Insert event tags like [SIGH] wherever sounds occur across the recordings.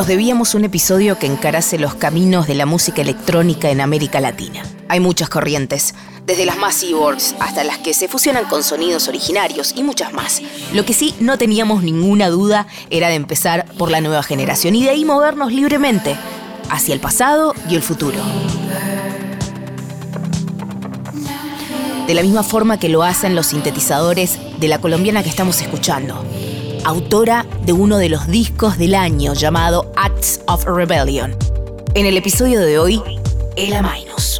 nos debíamos un episodio que encarase los caminos de la música electrónica en América Latina. Hay muchas corrientes, desde las más cyborgs hasta las que se fusionan con sonidos originarios y muchas más. Lo que sí no teníamos ninguna duda era de empezar por la nueva generación y de ahí movernos libremente hacia el pasado y el futuro. De la misma forma que lo hacen los sintetizadores de la colombiana que estamos escuchando autora de uno de los discos del año llamado Acts of Rebellion. En el episodio de hoy, Ella Minus.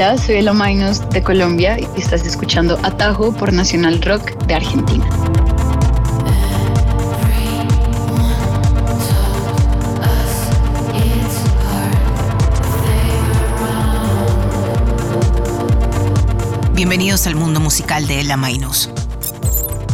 Hola, soy Elo Mainos de Colombia y estás escuchando Atajo por Nacional Rock de Argentina. Bienvenidos al mundo musical de Ella Mainos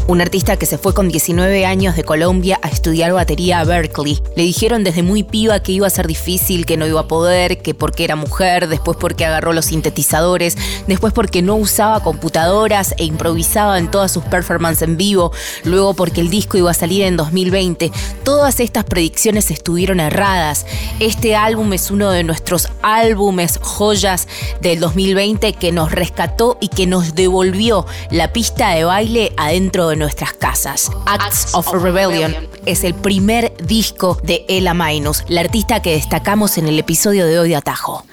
un artista que se fue con 19 años de Colombia a estudiar batería a Berkeley. Le dijeron desde muy piba que iba a ser difícil, que no iba a poder, que porque era mujer, después porque agarró los sintetizadores, después porque no usaba computadoras e improvisaba en todas sus performances en vivo, luego porque el disco iba a salir en 2020. Todas estas predicciones estuvieron erradas. Este álbum es uno de nuestros álbumes joyas del 2020 que nos rescató y que nos devolvió la pista de baile adentro de nuestras casas. Acts of Rebellion es el primer disco de Ella Minus, la artista que destacamos en el episodio de hoy de Atajo.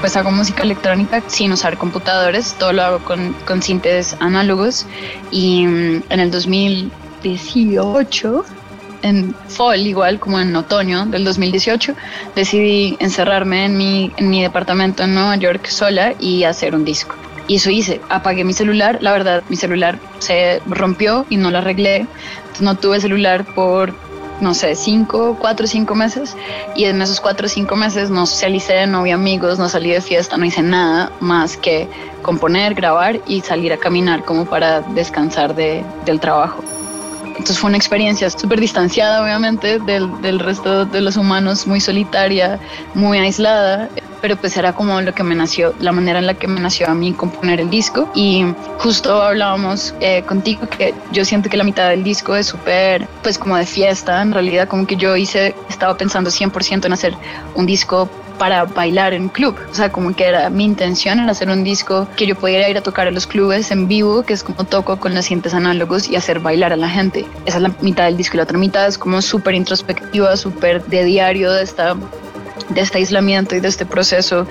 pues hago música electrónica sin usar computadores, todo lo hago con, con sintes análogos y mm, en el 2018 en fall, igual como en otoño del 2018, decidí encerrarme en mi, en mi departamento en Nueva York sola y hacer un disco. Y eso hice, apagué mi celular, la verdad mi celular se rompió y no lo arreglé, no tuve celular por, no sé, cinco, cuatro o cinco meses y en esos cuatro o cinco meses no socialicé, no vi amigos, no salí de fiesta, no hice nada más que componer, grabar y salir a caminar como para descansar de, del trabajo. Entonces fue una experiencia súper distanciada, obviamente, del, del, resto de los humanos, muy solitaria, muy aislada, pero pues era como lo que me nació, la manera en la que me nació a mí componer el disco. Y justo hablábamos eh, contigo que yo siento que la mitad del disco es súper, pues como de fiesta, en realidad como que yo hice, estaba pensando 100% en hacer un disco para bailar en club. O sea, como que era mi intención era hacer un disco que yo pudiera ir a tocar a los clubes en vivo, que es como toco con los siguientes análogos y hacer bailar a la gente. Esa es la mitad del disco y la otra mitad es como súper introspectiva, súper de diario de esta de este aislamiento y de este proceso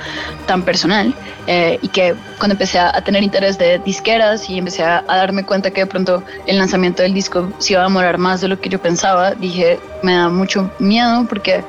tan personal eh, y que cuando empecé a, tener interés de disqueras y empecé a, a, darme cuenta que de pronto el lanzamiento del disco se iba a demorar más de lo que yo pensaba, dije, me da mucho miedo porque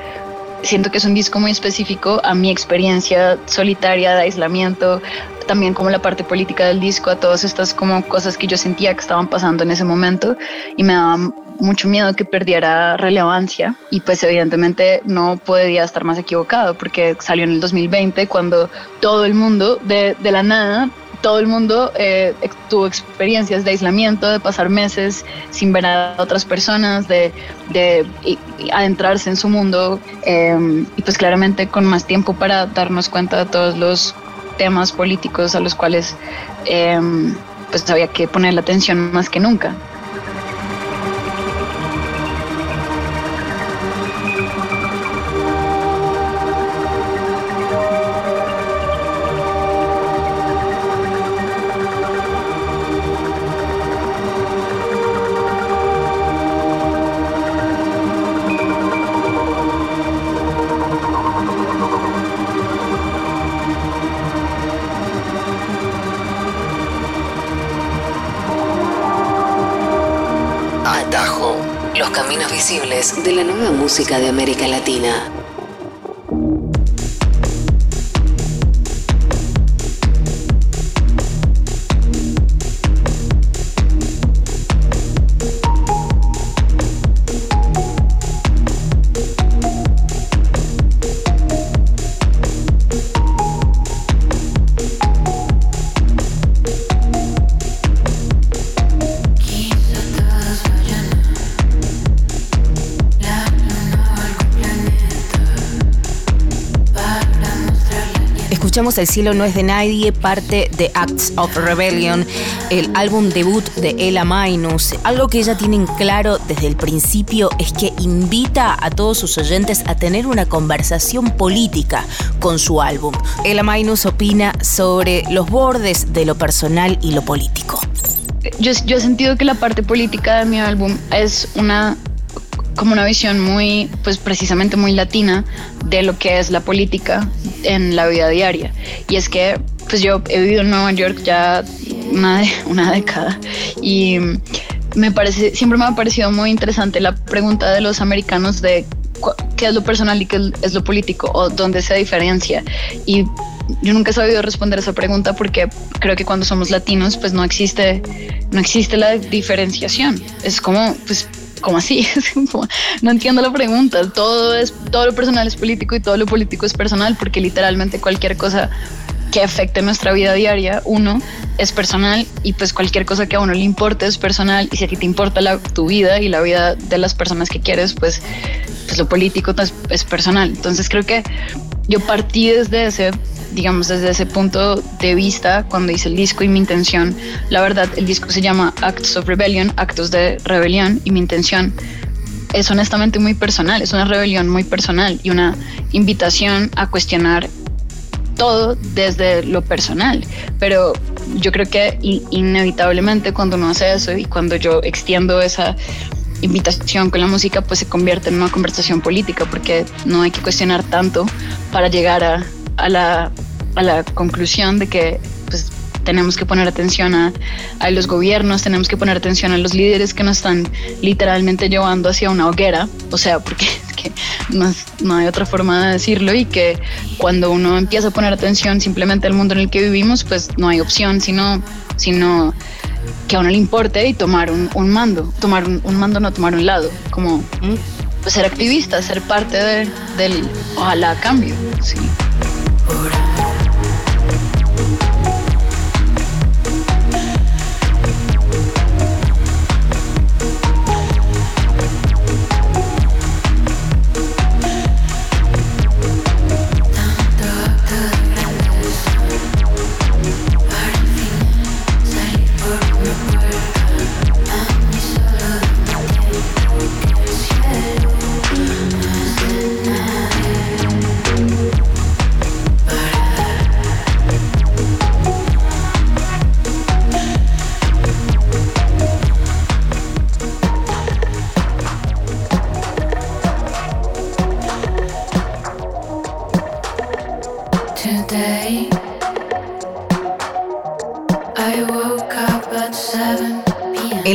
siento que es un disco muy específico a mi experiencia solitaria de aislamiento, también como la parte política del disco, a todas estas como cosas que yo sentía que estaban pasando en ese momento y me daba mucho miedo que perdiera relevancia y pues evidentemente no podía estar más equivocado porque salió en el 2020 cuando todo el mundo de, de la nada todo el mundo eh, tuvo experiencias de aislamiento, de pasar meses sin ver a otras personas, de, adentrarse en su mundo em, y pues claramente con más tiempo para darnos cuenta de todos los temas políticos a los cuales em, pues había que poner la atención más que nunca. Caminos visibles de la nueva música de América Latina. El cielo no es de nadie, parte de Acts of Rebellion, el álbum debut de Ella Minus. Algo que ella tiene claro desde el principio es que invita a todos sus oyentes a tener una conversación política con su álbum. Ella Minus opina sobre los bordes de lo personal y lo político. Yo, he sentido que la parte política de mi álbum es una como una visión muy, pues precisamente muy latina de lo que es la política en la vida diaria. Y es que, pues yo he vivido en Nueva York ya una, [LAUGHS] una década y me parece, siempre me ha parecido muy interesante la pregunta de los americanos de qué es lo personal y qué es lo político o dónde se diferencia. Y yo nunca he sabido responder esa pregunta porque creo que cuando somos latinos pues no existe no existe la diferenciación. Es como pues [LAUGHS] como así? no entiendo la pregunta. Todo, es, todo lo personal es político y todo lo político es personal porque literalmente cualquier cosa que afecte nuestra vida diaria, uno, es personal y pues cualquier cosa que a uno le importe es personal y si a ti te importa la, tu vida y la vida de las personas que quieres, pues, pues lo político es, es personal. Entonces creo que yo partí desde ese digamos, desde ese punto de vista, cuando hice el disco y mi intención, la verdad, el disco se llama Acts of Rebellion, actos de rebelión, y mi intención es honestamente muy personal, es una rebelión muy personal y una invitación a cuestionar todo desde lo personal. Pero yo creo que inevitablemente cuando uno hace eso y cuando yo extiendo esa invitación con la música, pues se convierte en una conversación política, porque no hay que cuestionar tanto para llegar a, a la, a la conclusión de que pues, tenemos que poner atención a, los gobiernos, tenemos que poner atención a los líderes que nos están literalmente llevando hacia una hoguera, o sea, porque [LAUGHS] no, no, hay otra forma de decirlo y que cuando uno empieza a poner atención simplemente al mundo en el que vivimos, pues no hay opción sino, sino que a uno le importe y tomar un, un mando, tomar un, un, mando, no tomar un lado, como pues, ser activista, ser parte de, del ojalá cambio, sí.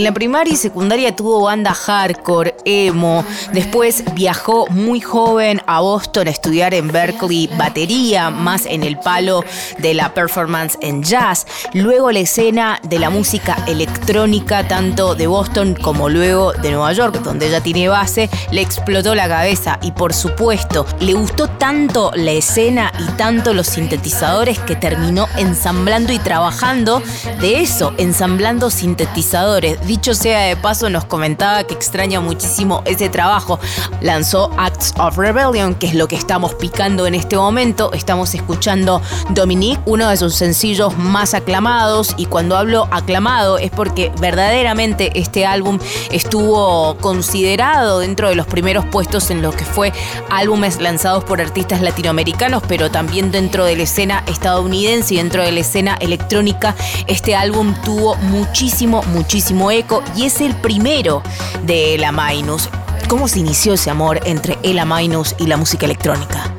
En la primaria y secundaria tuvo banda hardcore, emo. Después viajó muy joven a Boston a estudiar en Berkeley batería, más en el palo de la performance en jazz. Luego la escena de la música electrónica, tanto de Boston como luego de Nueva York, donde ella tiene base, le explotó la cabeza y por supuesto le gustó tanto la escena y tanto los sintetizadores que terminó ensamblando y trabajando de eso, ensamblando sintetizadores dicho sea de paso, nos comentaba que extraña muchísimo ese trabajo. Lanzó Acts of Rebellion, que es lo que estamos picando en este momento. Estamos escuchando Dominique, uno de sus sencillos más aclamados. Y cuando hablo aclamado es porque verdaderamente este álbum estuvo considerado dentro de los primeros puestos en lo que fue álbumes lanzados por artistas latinoamericanos, pero también dentro de la escena estadounidense y dentro de la escena electrónica. Este álbum tuvo muchísimo, muchísimo y es el primero de Ela Minus. ¿Cómo se inició ese amor entre Ela Minus y la música electrónica?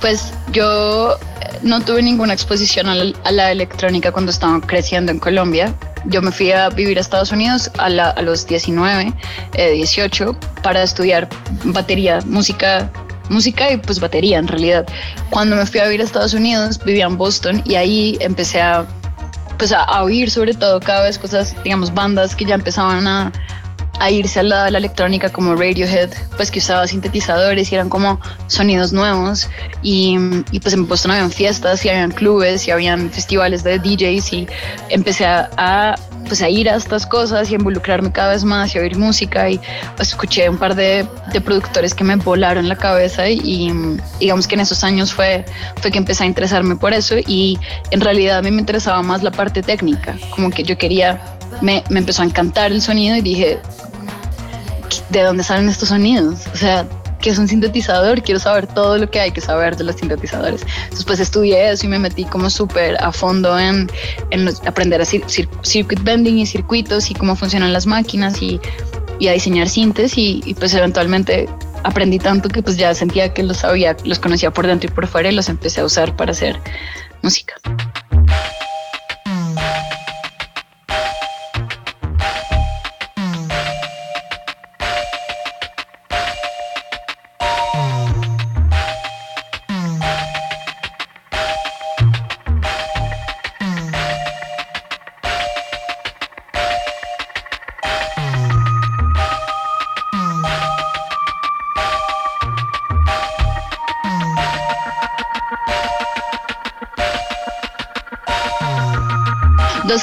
Pues yo no tuve ninguna exposición a la, electrónica cuando estaba creciendo en Colombia. yo me fui a vivir a Estados Unidos a, los 19, 18 eh, para estudiar batería, música música y pues batería en realidad. Cuando me fui a vivir a Estados Unidos, vivía en Boston y ahí empecé a pues a, oír sobre todo cada vez cosas, digamos, bandas que ya empezaban a, a irse a la, la, electrónica como Radiohead, pues que usaba sintetizadores y eran como sonidos nuevos. Y, y pues en Boston habían fiestas y habían clubes y habían festivales de DJs y empecé a, pues a ir a estas cosas y involucrarme cada vez más y oír música. Y pues, escuché un par de, de, productores que me volaron la cabeza y, y, digamos que en esos años fue, fue que empecé a interesarme por eso. Y en realidad a mí me interesaba más la parte técnica, como que yo quería me, me, empezó a encantar el sonido y dije, de dónde salen estos sonidos. O sea, ¿qué es un sintetizador? Quiero saber todo lo que hay que saber de los sintetizadores. Entonces, pues estudié eso y me metí como súper a fondo en, en, aprender a circuit bending y circuitos y cómo funcionan las máquinas y, y a diseñar sintes y, y, pues eventualmente aprendí tanto que pues ya sentía que los sabía, los conocía por dentro y por fuera y los empecé a usar para hacer música.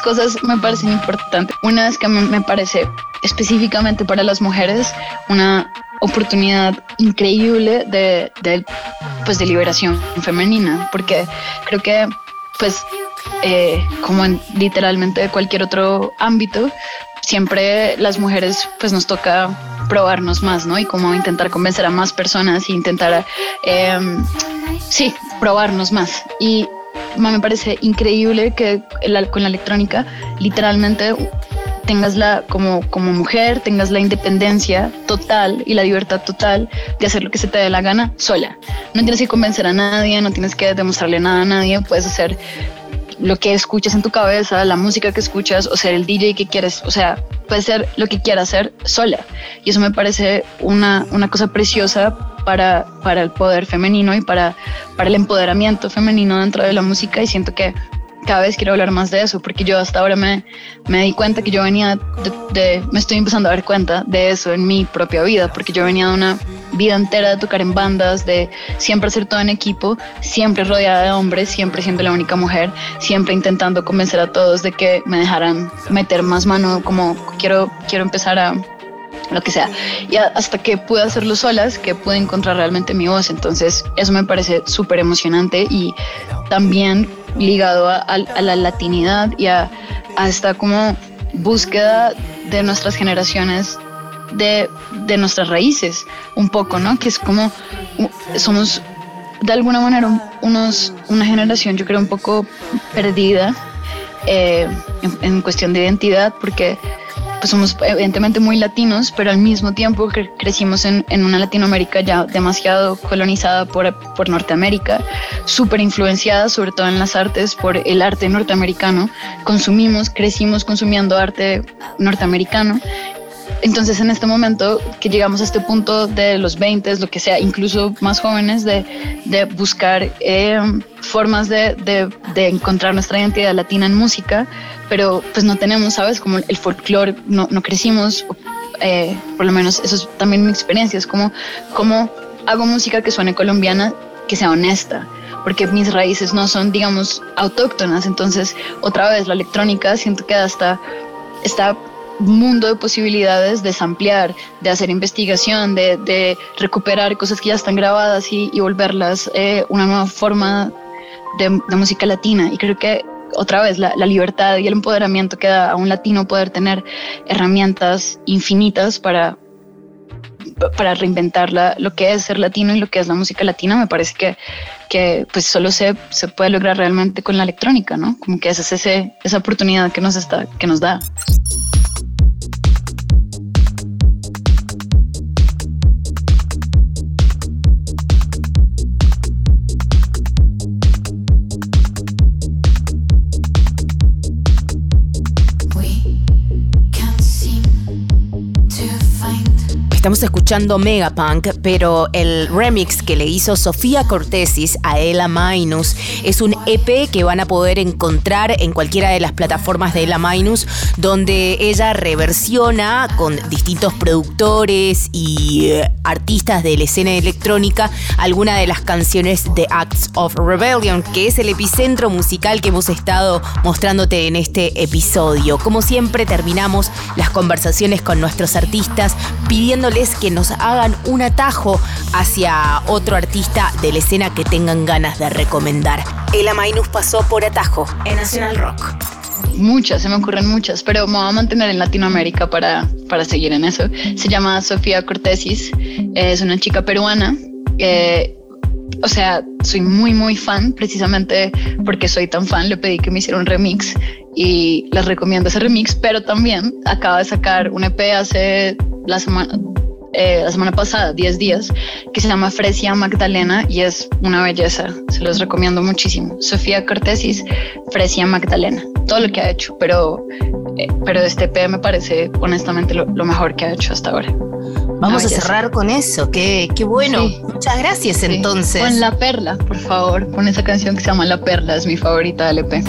Cosas me parecen importantes. Una es que me parece específicamente para las mujeres una oportunidad increíble de, de, pues de liberación femenina, porque creo que pues eh, como en literalmente cualquier otro ámbito, siempre las mujeres pues nos toca probarnos más, ¿no? Y como intentar convencer a más personas e intentar, eh, sí, probarnos más. Y me parece increíble que con la electrónica literalmente tengas la, como, como mujer, tengas la independencia total y la libertad total de hacer lo que se te dé la gana sola. No tienes que convencer a nadie, no tienes que demostrarle nada a nadie, puedes hacer lo que escuchas en tu cabeza, la música que escuchas o ser el DJ que quieres, o sea, puedes ser lo que quieras hacer sola. Y eso me parece una, una cosa preciosa para, para el poder femenino y para, para el empoderamiento femenino dentro de la música y siento que cada vez quiero hablar más de eso porque yo hasta ahora me, me di cuenta que yo venía de, me estoy empezando a dar cuenta de eso en mi propia vida porque yo venía de una vida entera de tocar en bandas, de siempre hacer todo en equipo, siempre rodeada de hombres, siempre siendo la única mujer, siempre intentando convencer a todos de que me dejaran meter más mano como quiero, quiero empezar a lo que sea. Y hasta que pude hacerlo solas, que pude encontrar realmente mi voz. Entonces, eso me parece súper emocionante y también ligado a, la latinidad y a, esta como búsqueda de nuestras generaciones de, nuestras raíces, un poco, ¿no? Que es como somos de alguna manera unos, una generación, yo creo, un poco perdida eh, en, cuestión de identidad, porque pues somos evidentemente muy latinos, pero al mismo tiempo crecimos en, en, una Latinoamérica ya demasiado colonizada por, por Norteamérica, súper influenciada sobre todo en las artes por el arte norteamericano. Consumimos, crecimos consumiendo arte norteamericano entonces, en este momento que llegamos a este punto de los 20, lo que sea, incluso más jóvenes, de, de buscar eh, formas de, de, de, encontrar nuestra identidad latina en música, pero pues no tenemos, ¿sabes? Como el folclore, no, no crecimos, eh, por lo menos eso es también mi experiencia, es como, como hago música que suene colombiana, que sea honesta porque mis raíces no son, digamos, autóctonas. Entonces, otra vez, la electrónica siento que hasta está mundo de posibilidades de ampliar, de hacer investigación, de, recuperar cosas que ya están grabadas y, volverlas eh, una nueva forma de, música latina. Y creo que otra vez la, libertad y el empoderamiento que da a un latino poder tener herramientas infinitas para, para reinventar lo que es ser latino y lo que es la música latina, me parece que, que pues solo se, se puede lograr realmente con la electrónica, ¿no? Como que esa es ese, esa oportunidad que nos, está, que nos da. Estamos escuchando Megapunk, pero el remix que le hizo Sofía Cortesis a Ella Minus es un EP que van a poder encontrar en cualquiera de las plataformas de Ella Minus, donde ella reversiona con distintos productores y eh, artistas de la escena electrónica algunas de las canciones de Acts of Rebellion, que es el epicentro musical que hemos estado mostrándote en este episodio. Como siempre, terminamos las conversaciones con nuestros artistas que nos hagan un atajo hacia otro artista de la escena que tengan ganas de recomendar. Ela Mainus pasó por atajo en National Rock. Muchas, se me ocurren muchas, pero me voy a mantener en Latinoamérica para, para seguir en eso. Se llama Sofía Cortesis, es una chica peruana. O sea, soy muy, muy fan, precisamente porque soy tan fan, le pedí que me hiciera un remix y les recomiendo ese remix, pero también acaba de sacar un EP hace la semana, eh, la semana pasada, 10 días, que se llama Fresia Magdalena y es una belleza. Se los recomiendo muchísimo. Sofía Cortesis, Fresia Magdalena. Todo lo que ha hecho, pero, eh, pero este EP me parece honestamente lo, mejor que ha hecho hasta ahora. Vamos a cerrar con eso, qué, qué bueno. Muchas gracias entonces. Pon La Perla, por favor. Pon esa canción que se llama La Perla, es mi favorita del EP.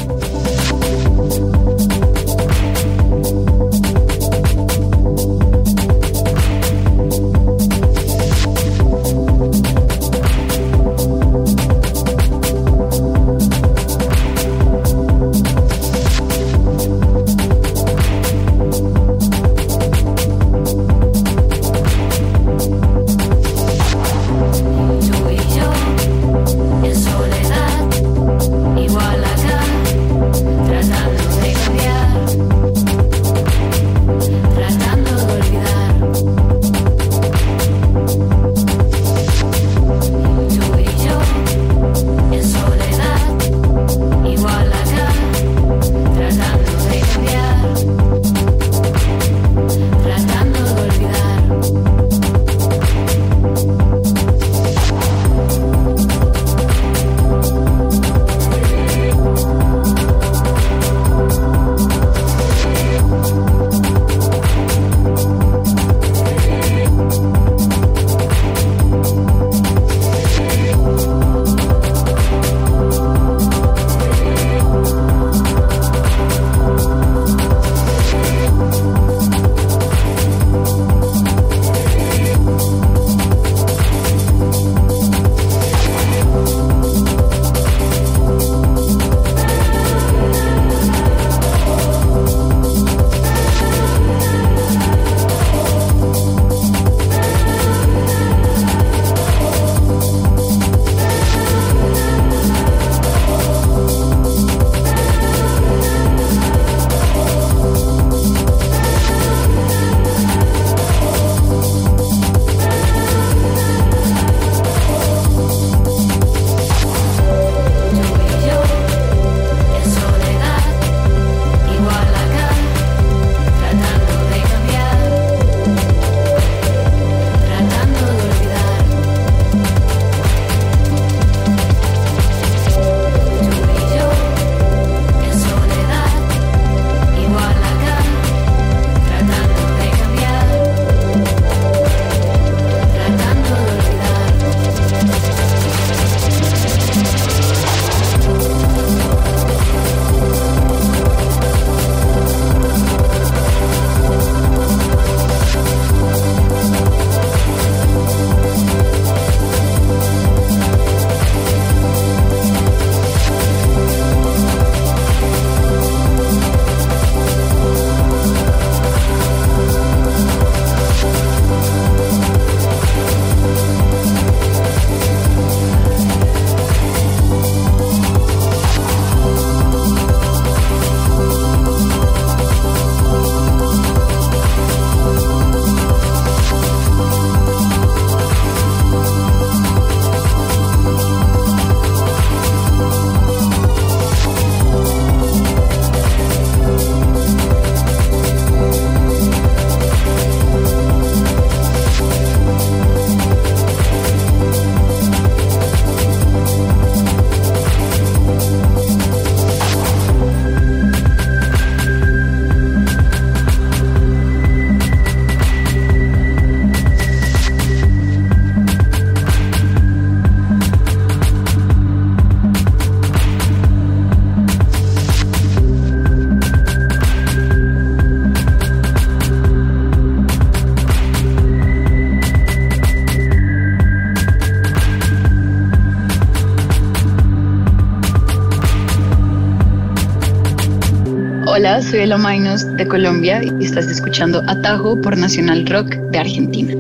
Soy Ela Mainos de Colombia y estás escuchando Atajo por Nacional Rock de Argentina.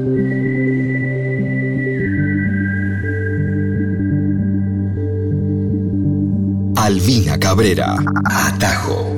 Alvina Cabrera, Atajo.